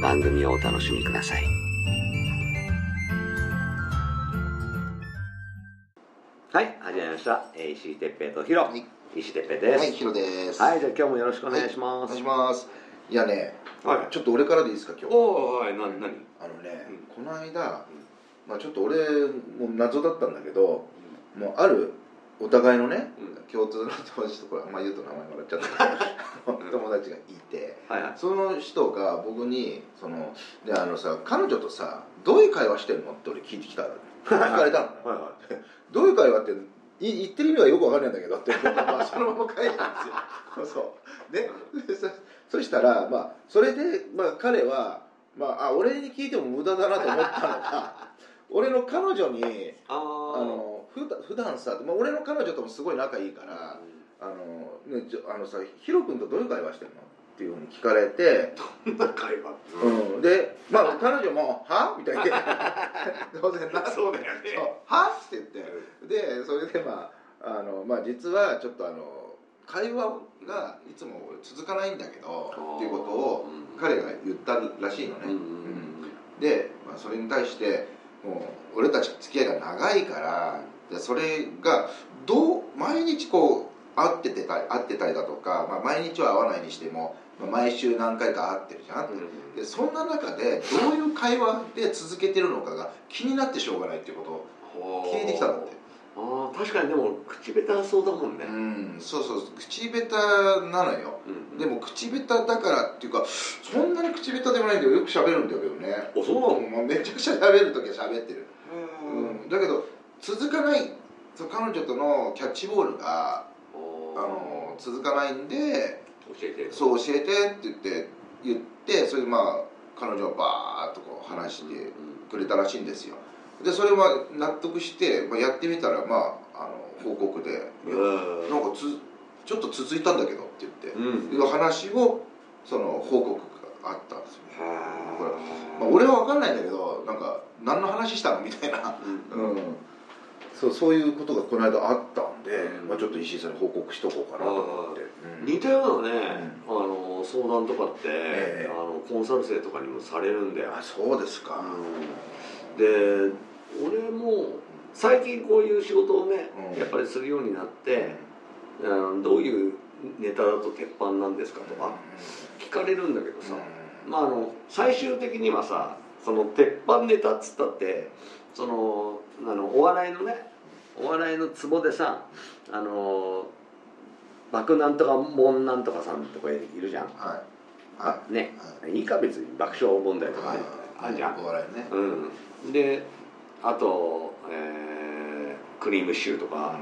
番組をお楽しみください。はい、始まりました。えー石井哲平とヒロ。はい石井哲平です。はい、ヒロです。はい、じゃあ今日もよろしくお願いします。お願いします。いやね、はい。ちょっと俺からでいいですか、今日。おー、はい、な、なにあのね、うんこの間、まあちょっと俺も謎だったんだけど、もうあるお互いのね、うん。共通の友達とこれあんま言うと名前もらっちゃったけど 友達がいて、はいはい。その人が僕にそのであのさ彼女とさどういう会話してるのって俺聞いてきたの。聞かれたの。ね はいは どういう会話ってい言ってる意味はよくわかんないんだけどって、まあ、そのまま書いたんですよ。そう。ででそそしたら、まあ、それで、まあ、彼は、まあ、あ俺に聞いても無駄だなと思ったのが俺の彼女に。あの普段さ、まあ、俺の彼女ともすごい仲いいからあの、ね、あのさヒロ君とどういう会話してるのっていうふうに聞かれて、どんな会話うん、で、まあ、彼女も「は?」みたいな。当然な。そうだよね。は？って言って。でそれでまああの、まあ、実はちょっとあの会話がいつも続かないんだけどっていうことを彼が言ったらしいのね、うんうんうん。で、まあ、それに対してもう俺たち付き合いが長いからでそれがどう毎日こう会っててたり会ってたりだとか、まあ、毎日は会わないにしても、まあ、毎週何回か会ってるじゃん、うん。でそんな中でどういう会話で続けてるのかが気になってしょうがないっていうことを聞いてきたんだって。ああ確かにでも口下手そうだもんね。うんそうそう口下手なのよ。うんでも口下手だからっていうかそんなに口下手でもないんだよ。よく喋るんだけどね。あそうなの？まあめちゃくちゃ喋る時は喋ってる、うん、だけど続かないそう彼女とのキャッチボールがあの続かないんで教えて。そう教えてって言って言ってそれでまあ彼女はバーッとこう話してくれたらしいんですよ。でそれは納得して、まあ、やってみたらまああの報告で「いやうんなんかつちょっと続いたんだけど」って言って、うん。いう話をその報告があったんですよ、これはまあ、俺は分かんないんだけどなんか何の話したのみたいな、うん。うん、そうそういうことがこの間あったんで、うん。まあ、ちょっと石井さんに報告しとこうかなと思って、うん。似たようなね、あの相談とかって、ええ。あのコンサル生とかにもされるんだよ、あそうですか、で俺も最近こういう仕事をね、うん。やっぱりするようになって、うん。どういうネタだと鉄板なんですかとか聞かれるんだけどさ、まああの最終的にはさその鉄板ネタっつったってそのあのお笑いのねお笑いのツボでさあの爆なんとかモンなんとかさんとかいるじゃん。はい。あね。い。いか別に爆笑問題とかねあるじゃん。お笑いね、うん。であと、えークリームシチューとか、あの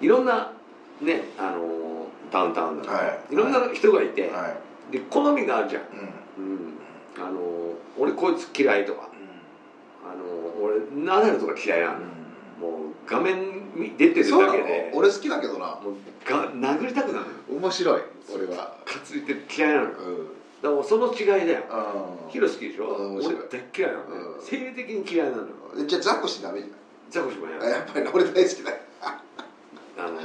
いろんなねあのダウンタウンだとか、はい。い、ろんな人がいて、はい。で好みがあるじゃん、うん。うん、あの俺こいつ嫌いとか。あの俺ナダルとか嫌いなの、もう画面に出てるだけで俺好きだけどな。もうが殴りたくなるの面白い俺は。かついて嫌いなのだかうんらその違いだよ。あヒロ好きでしょ？俺大っ嫌いなのね。うん。生理的に嫌いなのじゃあザコシダメじザコシもややっぱりね俺大好きだ。よ あの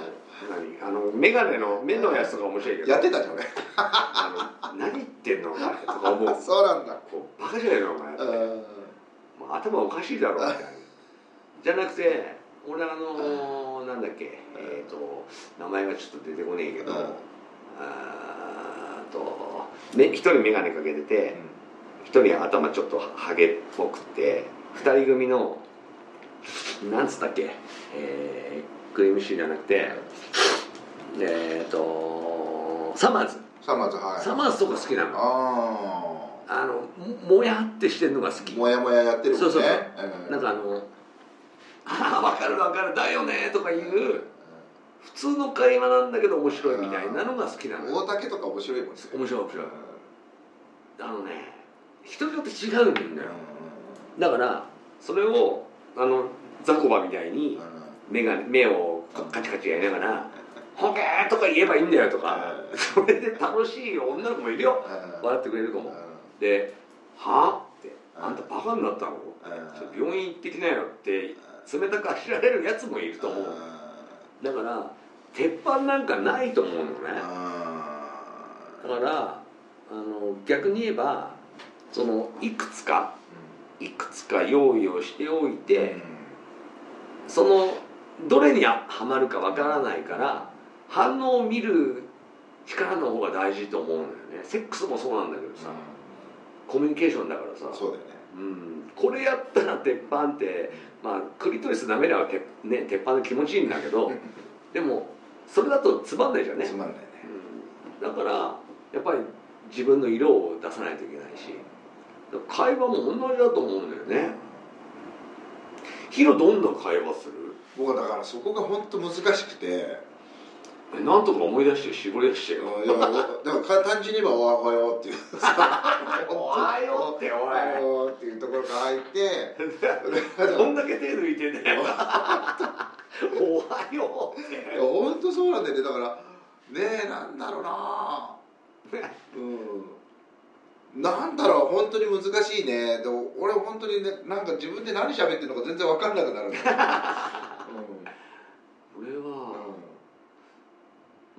何？あの眼鏡の目のやつとか面白いけど。やってたじゃん。俺あの何言ってんのお前とか思う。そうなんだ。こうバカじゃないのお前って。うん。もう頭おかしいだろ。みたいな。じゃなくて俺あのなんだっけえっ、と名前がちょっと出てこねえけどうん。あーとね一人眼鏡かけてて一人頭ちょっとハゲっぽくて二人組のなんつったっけえー、クリームシーじゃなくてえっ、ー、とサマーズ。サマーズはい。サマーズとか好きなの。ああのももやってしてるのが好き。あもやもややってるもんね。そうそうそう。うん。なんかあの「ああ分かる分かる。だよね」とかいう普通の会話なんだけど面白いみたいなのが好きなのよ。大竹とか面白いもんね。面白い面白い。うん。あのね人によって違うんだよ。だからそれをあのザコバみたいに目が目をカチカチやりながら「ホケー!」とか言えばいいんだよとかそれで楽しい女の子もいるよ。笑ってくれる子も。で「はあ?」って「あんたバカになったの?」病院行ってきなよって冷たくあしられるやつもいると思う。だから鉄板なんかないと思うのね。だからあの逆に言えばそのいくつかいくつか用意をしておいて、そのどれにはまるかわからないから反応を見る力の方が大事と思うんだよね。セックスもそうなんだけどさ、コミュニケーションだからさ。そうだよねうん、これやったら鉄板って、まあ、クリトリス舐めればて、ね、鉄板で気持ちいいんだけどでもそれだとつまんないじゃんね？つまんないね。うん、だからやっぱり自分の色を出さないといけないし会話も同じだと思うんだよね。ヒロどんな会話する？僕はだからそこが本当難しくてえなんとか思い出して絞り出してよ。いやだから単純に言えば「おはよう」っていう。おはようっておおはいようっていうところから入って。どんだけ手抜いてんだよ。おはようって。本当そうなんだよね。だからねえなんだろうな。うん。なんだろう本当に難しいね。でも俺本当にねなんか自分で何喋ってるのか全然分かんなくなるんだよ、俺はうんうん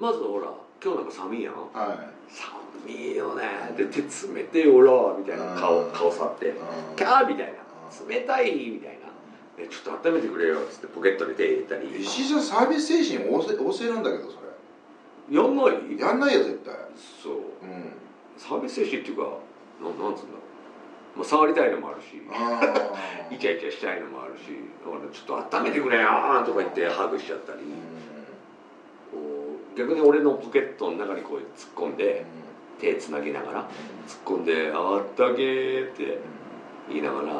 まずほら今日なんか寒いやん。は寒いよね。で手冷てよらみたいな顔うん。顔触って。いキャーみたいな。冷たいみたいな。えちょっと温めてくれよ。っつってポケットに手入れたり。石井さんサービス精神旺盛旺盛なんだけどそやんない？れやんないよ絶対。そう。うん。サービス精神っていうかなんなんつうんだろう、まあ、触りたいのもあるし。あイチャイチャしたいのもあるし。だからちょっと温めてくれよとか言ってハグしちゃったり。こう逆に俺のポケットの中にこう突っ込んで手つなぎながら突っ込んで「あったけー」って言いながら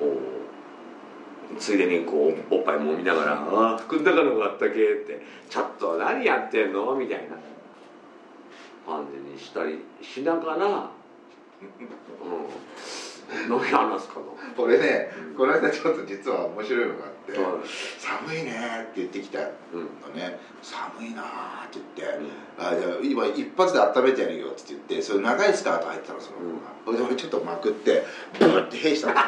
こうついでにこうおっぱい揉みながら「ああ服の中の方があったけー」って「ちょっと何やってんの?」みたいな感じにしたりしながら、うん、飲み話すかな。俺ねこの間ちょっと実は面白いのがあっては「寒いね」って言ってきたのいうん。ね「寒いな」って言って「あじゃあ今一発で温めてやるよ」って言ってそれ長いスカート入ってたのその子が、俺ちょっとまくってブーって兵したの。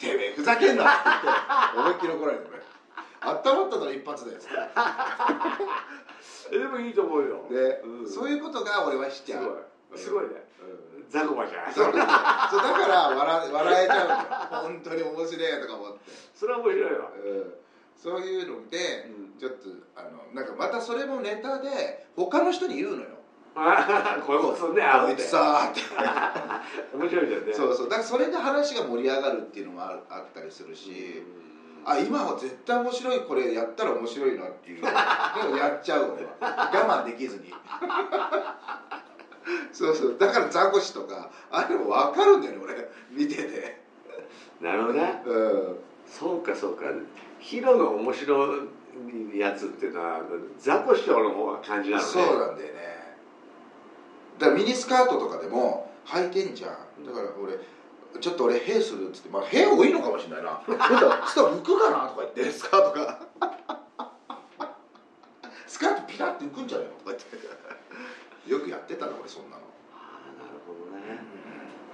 てめえふざけんなって言って思いっきり怒られてこれ温まったの一発だよつって。えでもいいと思うよ。で、うん。そういうことが俺はしちゃう。すごいねうんザコバじゃないそうだから笑笑えちゃうんだよ。本当に面白いとか思って、それは面白いわ。うん、そういうのでうん。ちょっとあのなんかまたそれもネタで他の人に言うのよ。こういうことすんねあってつさーって。面白いじゃんね。そうそう。だからそれで話が盛り上がるっていうのもああったりするし、あ今は絶対面白いこれやったら面白いなっていう。のをやっちゃう俺は。我慢できずに そうそう。だからザコシとかあれも分かるんだよね俺。見てて。なるほどね。うん。そうかそうか。ヒロの面白いやつっていうのはザコ師匠の方が感じなのね。そうなんだよね。だからミニスカートとかでも履いてんじゃん。だから俺ちょっと俺兵するっつってまあ兵多いのかもしれないな。そしたらそしたら浮くかなとか言ってスカートが。スカートピラって浮くんじゃないのとか言ってよくやってたな俺そんなの。ああなるほどね。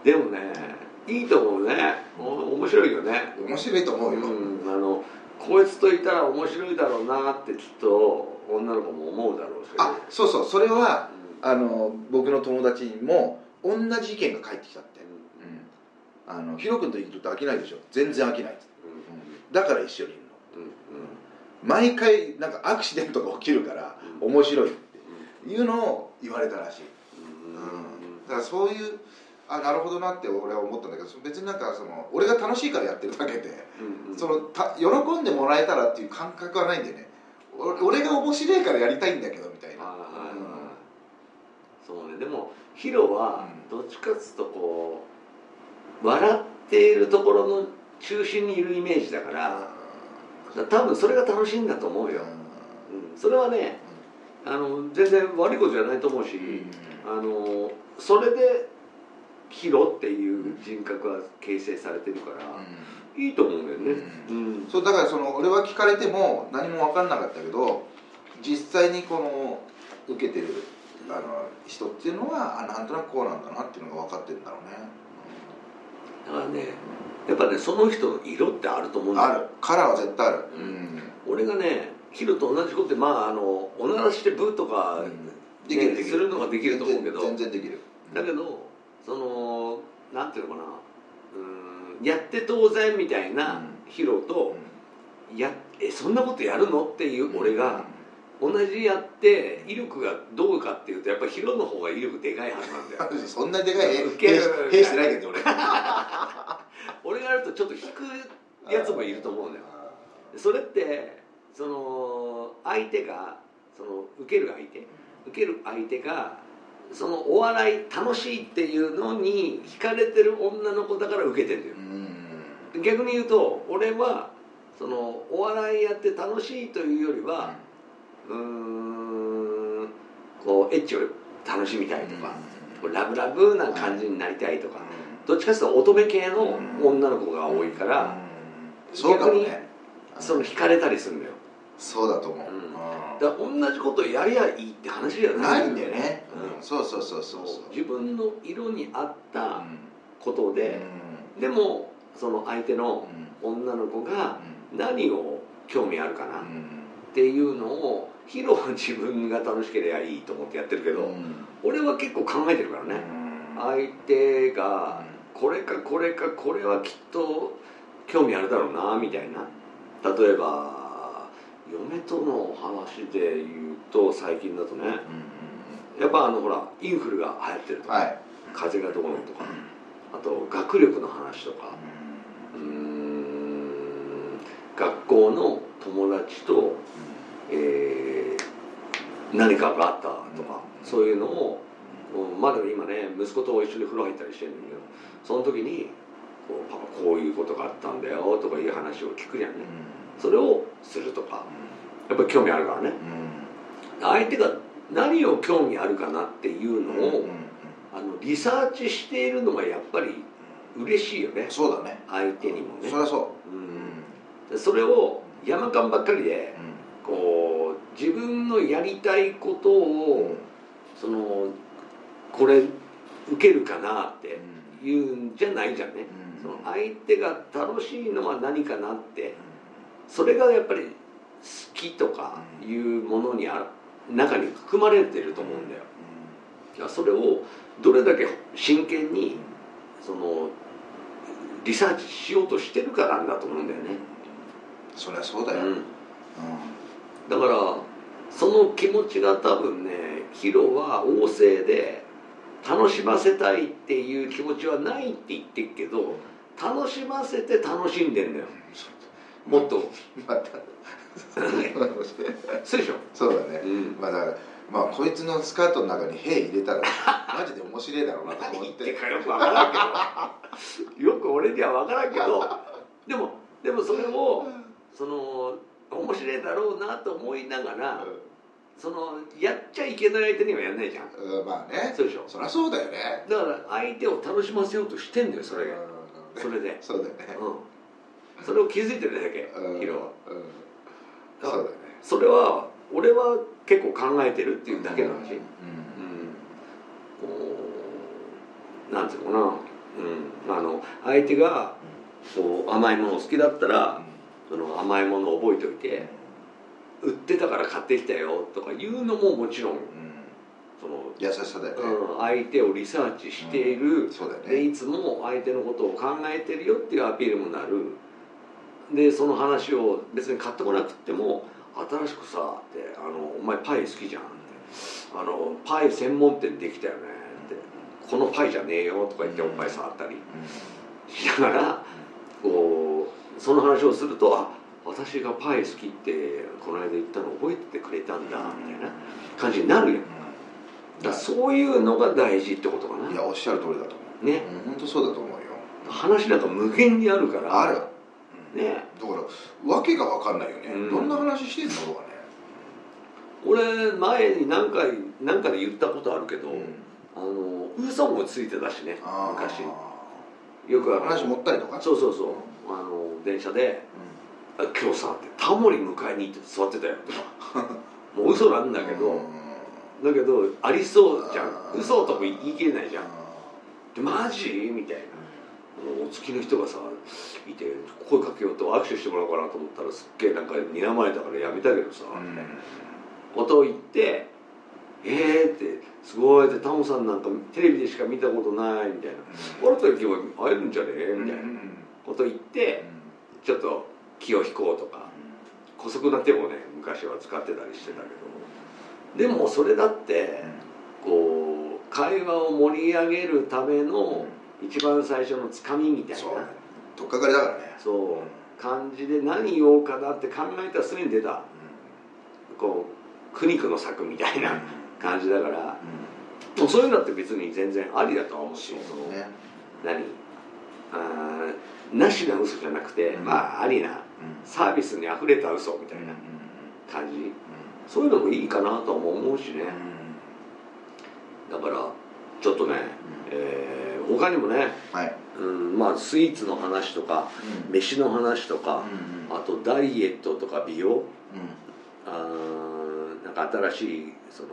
でもねいいと思うね。お面白いよね。面白いと思うよ、うんあのこいつといたら面白いだろうなってきっと女の子も思うだろうし。あそうそう。それはうあの僕の友達にも同じ意見が返ってきたって、ん。うん、あのヒロ君といると飽きないでしょ。全然飽きないって、うん。だから一緒にいるの。うん。毎回なんかアクシデントが起きるからうん。面白いって。うん。いうのを言われたらしい、うん。うんだからそういうあなるほどなって俺は思ったんだけど別になんかその俺が楽しいからやってるだけで、うんうん。そのた喜んでもらえたらっていう感覚はないんでね。俺俺が面白いからやりたいんだけどみたいな、うん。そうね。でもヒロはうん。どっちかっつうとこう笑っているところの中心にいるイメージだからだから多分それが楽しいんだと思うよ、うん、それはねあの全然悪いことじゃないと思うし、あのそれでヒロっていう人格は形成されてるから、いいと思うんだよね。うん、そうだからその俺は聞かれても何も分かんなかったけど実際にこの受けてるあの人っていうのはあなんとなくこうなんだなっていうのが分かってるんだろうね、だからねやっぱねその人の色ってあると思うんだよ。ある。カラーは絶対ある。うん。俺がねヒロと同じことでまああのおならしてブーとか、できるできる。するのができると思うけど全然できる。だけどそのなんていうのかなうんやって当然みたいなヒロと、やえそんなことやるのっていう俺が、同じやって威力がどうかっていうとやっぱりヒロの方が威力でかいはずなんだよ。う んそんなでかい受けしてないけど俺。俺がやるとちょっと引くやつもいると思うんだよ。それって相手がその受ける相手受ける相手がそのお笑い楽しいっていうのに惹かれてる女の子だから受けてんだよ。うん。逆に言うと俺はそのお笑いやって楽しいというよりはうーんこうエッチを楽しみたいとか、ラブラブな感じになりたいとか、どっちかというと乙女系の女の子が多いから、そうかもね。その惹かれたりするんだよそうだと思う、うん。うん。だ同じことやりゃいいって話じゃなないいんだよね、うん。うん。そうそうそうそう自分の色に合ったうんことで、でもその相手のうん。女の子が何を興味あるかなっうん。ていうのをヒロは自分が楽しければいいと思ってやってるけど、うん。俺は結構考えてるからね、相手がこれかこれかこれはきっと興味あるだろうなみたいな。例えば嫁との話で言うと最近だとねやっぱあのほらインフルが流行ってるとか、はい。風邪がどこのとかあと学力の話とかうーん学校の友達と、えー何かがあったとか、そういうのをうんまだ今ね息子と一緒に風呂入ったりしてるんだけどその時にこう「パパこういうことがあったんだよ」とかいう話を聞くじゃんねそれをするとかやっぱり興味あるからね。相手が何を興味あるかなっていうのを、あのリサーチしているのがやっぱり嬉しいよね。そうだね。相手にもね。そりゃそう。ん。でそれを山間ばっかりでこう自分のやりたいことをそのこれ受けるかなっていうんじゃないじゃんね。その相手が楽しいのは何かなってそれがやっぱり好きとかいうものにあ中に含まれてると思うんだよ。いやそれをどれだけ真剣にそのリサーチしようとしてるかなんだと思うんだよね、そりゃそうだよ、うん。うん。だからその気持ちが多分ねヒロは旺盛で楽しませたいっていう気持ちはないって言ってるけど楽しませて楽しんでんだよもっとまた。そうでしょ、そうだね、うん、まあだからまあこいつのスカートの中に兵入れたらマジで面白いだろうなと何思って。よくわからんけどよく俺にはわからんけど。でもでもそれをその面白いだろうなと思いながらそのやっちゃいけない相手にはやんないじゃん。うんまあね。そうでしょ。そりゃそうだよね。だから相手を楽しませようとしてんだよそれが。うん。それで。そうだよね。うんそれを気づいてるだけうん。ヒロは。からそれは俺は結構考えてるっていうだけの話。うん。うん。こうなんていうのかな。うん。あの相手がこう甘いもの好きだったらその甘いものを覚えておいて売ってたから買ってきたよとかいうのももちろんうん。その、優しさだよね。うん、相手をリサーチしている、そうだよね。でいつも相手のことを考えてるよっていうアピールもなるでその話を別に買ってこなくっても新しくさってあの「お前パイ好きじゃん」ってあの「パイ専門店できたよね」ってこのパイじゃねえよ。とか言っておっぱい触ったり。しながらこうその話をするとあ私がパイ好きってこの間言ったの覚えててくれたんだ。みたいな感じになるやん。だそういうのが大事ってことかな。いやおっしゃる通りだと思う。ね。うん本当そうだと思うよ。話なんか無限にあるから。あるね。だから訳が分かんないよね、うん。どんな話してんのとかね。俺前に何回何かで言ったことあるけど、うん。あの嘘もついてたしね昔。よく話持ったりとか？そうそうそう。あの電車で「あ今日さ」って「タモリ迎えに行って座ってたよ」と かもう嘘なんだけど、だけどありそうじゃん。嘘とも言い切れないじゃん。でマジ？みたいなお付きの人がさいて声かけようと握手してもらおうかなと思ったらすっげえなんか睨まれたからやめたけどさ、うん。ことを言って「えー」って「すごい」ってタモさんなんかテレビでしか見たことないみたいな「俺と行けば会えるんじゃね？え?」みたいなこと言ってちょっと気を引こうとか姑息な手もね昔は使ってたりしてたけど。でもそれだってこう会話を盛り上げるための一番最初のつかみみたいな。そうとっかかりだからね。そう。感じで何言おうかなって考えたらすぐに出たこう苦肉の策みたいな感じだから。もうそういうのって別に全然ありだとは思うし。ね。何？あーなしな嘘じゃなくて、うん。まあありなサービスにあふれた嘘みたいな感じ。そういうのもいいかなとも思うしね。だからちょっとね、えー他にもね、はい。うん、まあスイーツの話とか飯の話とか、あとダイエットとか美容。あーなんか新しいその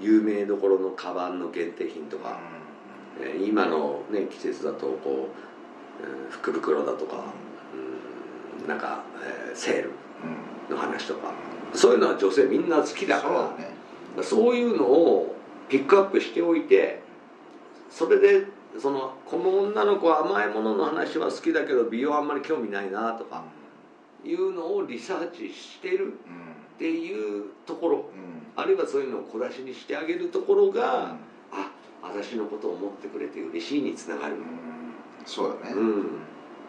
有名どころのカバンの限定品とか、えー今の、ね、季節だとこう、うん福袋だとか、うん。なんか、えーセールの話とかそういうのは女性みんな好きだからね。そういうのをピックアップしておいてそれでそのこの女の子は甘いものの話は好きだけど美容あんまり興味ないなとかいうのをリサーチしてるっていうところ。あるいはそういうのを小出しにしてあげるところが、あ私のことを思ってくれて嬉しいにつながる、そうだね。うん、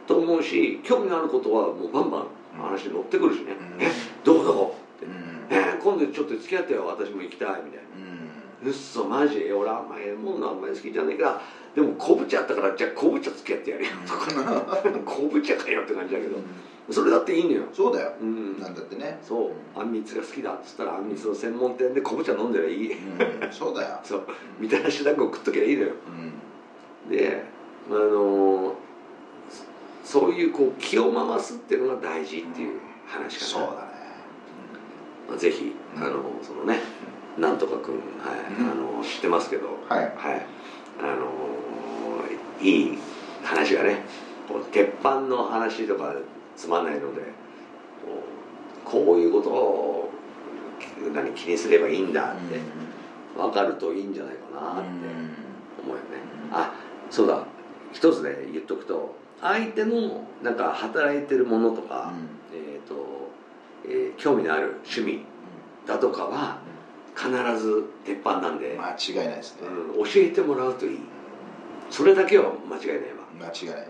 と思うし興味のあることはもうバンバン話に乗ってくるしね「うん。えどこどこ?」って。うん。えー今度ちょっと付き合ってよ私も行きたい」みたいな「うっそマジ俺あんまりものあんまり好きじゃねえからでも昆布茶あったからじゃあ昆布茶付き合ってやるよ」とか 昆布茶かよって感じだけど。それだっていいのよ。そうだよ。うん。なんだってね。そう。あんみつが好きだっつったらあんみつの専門店で昆布茶飲んでりゃいい。うん。そうだよ。そう。みたらし団子食っときゃいいのよ。うん。であのそそういうこう気を回すっていうのが大事っていう話かな、そうだね。まあ、ぜひうん。あのそのねなんとかくん、はいうん。あの知ってますけどはい。はい。あのいい話がね鉄板の話とかつまんないのでこうこういうことを何気にすればいいんだって分かるといいんじゃないかなって思うよね。あそうだ。一つね言っとくと相手のなんか働いてるものとか、えーとえー興味のある趣味だとかは必ず鉄板なんで、間違いないですね。うん、教えてもらうといい。それだけは間違いないわ、間違いない。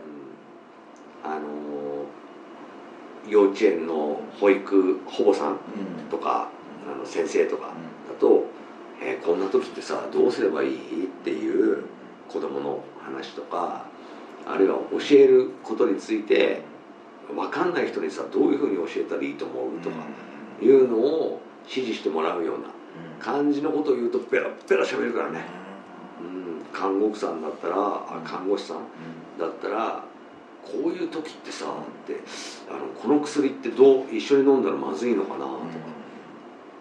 うん、あのー幼稚園の保育保母さんとかあの先生とかだと、えーこんな時ってさどうすればいい？っていう子供の話とかあるいは教えることについて分かんない人にさどういうふうに教えたらいいと思う？とかいうのを指示してもらうような感じのことを言うとペラペラ喋るからね、うん、看護婦さんだったらあ看護師さんだったらこういう時ってさってあのこの薬ってどう一緒に飲んだらまずいのかなとか。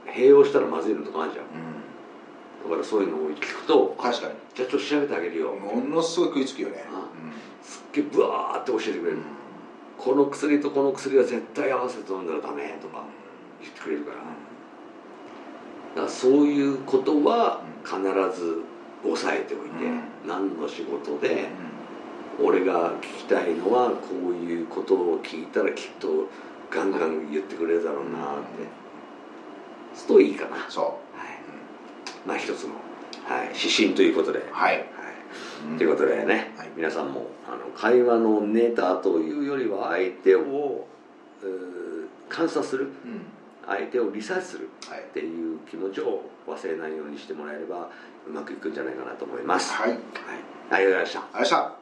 併用したらまずいのとかあるじゃん。だからそういうのを聞くとあ確かに。じゃあちょっと調べてあげるよ。ものすごい食いつくよね。すっげえブワーって教えてくれる、この薬とこの薬は絶対合わせて飲んだらダメとか言ってくれるから。だからそういうことは必ず押さえておいて、うん。何の仕事で俺が聞きたいのはこういうことを聞いたらきっとガンガン言ってくれるだろうなって。するといいかな、はい、そまあ一つの、はい、指針ということで、うはい。はい。うん。ということでね、はい。皆さんもあの会話のネタというよりは相手を観察する。うん相手をリサーチするはい。っていう気持ちを忘れないようにしてもらえればうまくいくんじゃないかなと思います、はい。はい、ありがとうございました。ありがとうございました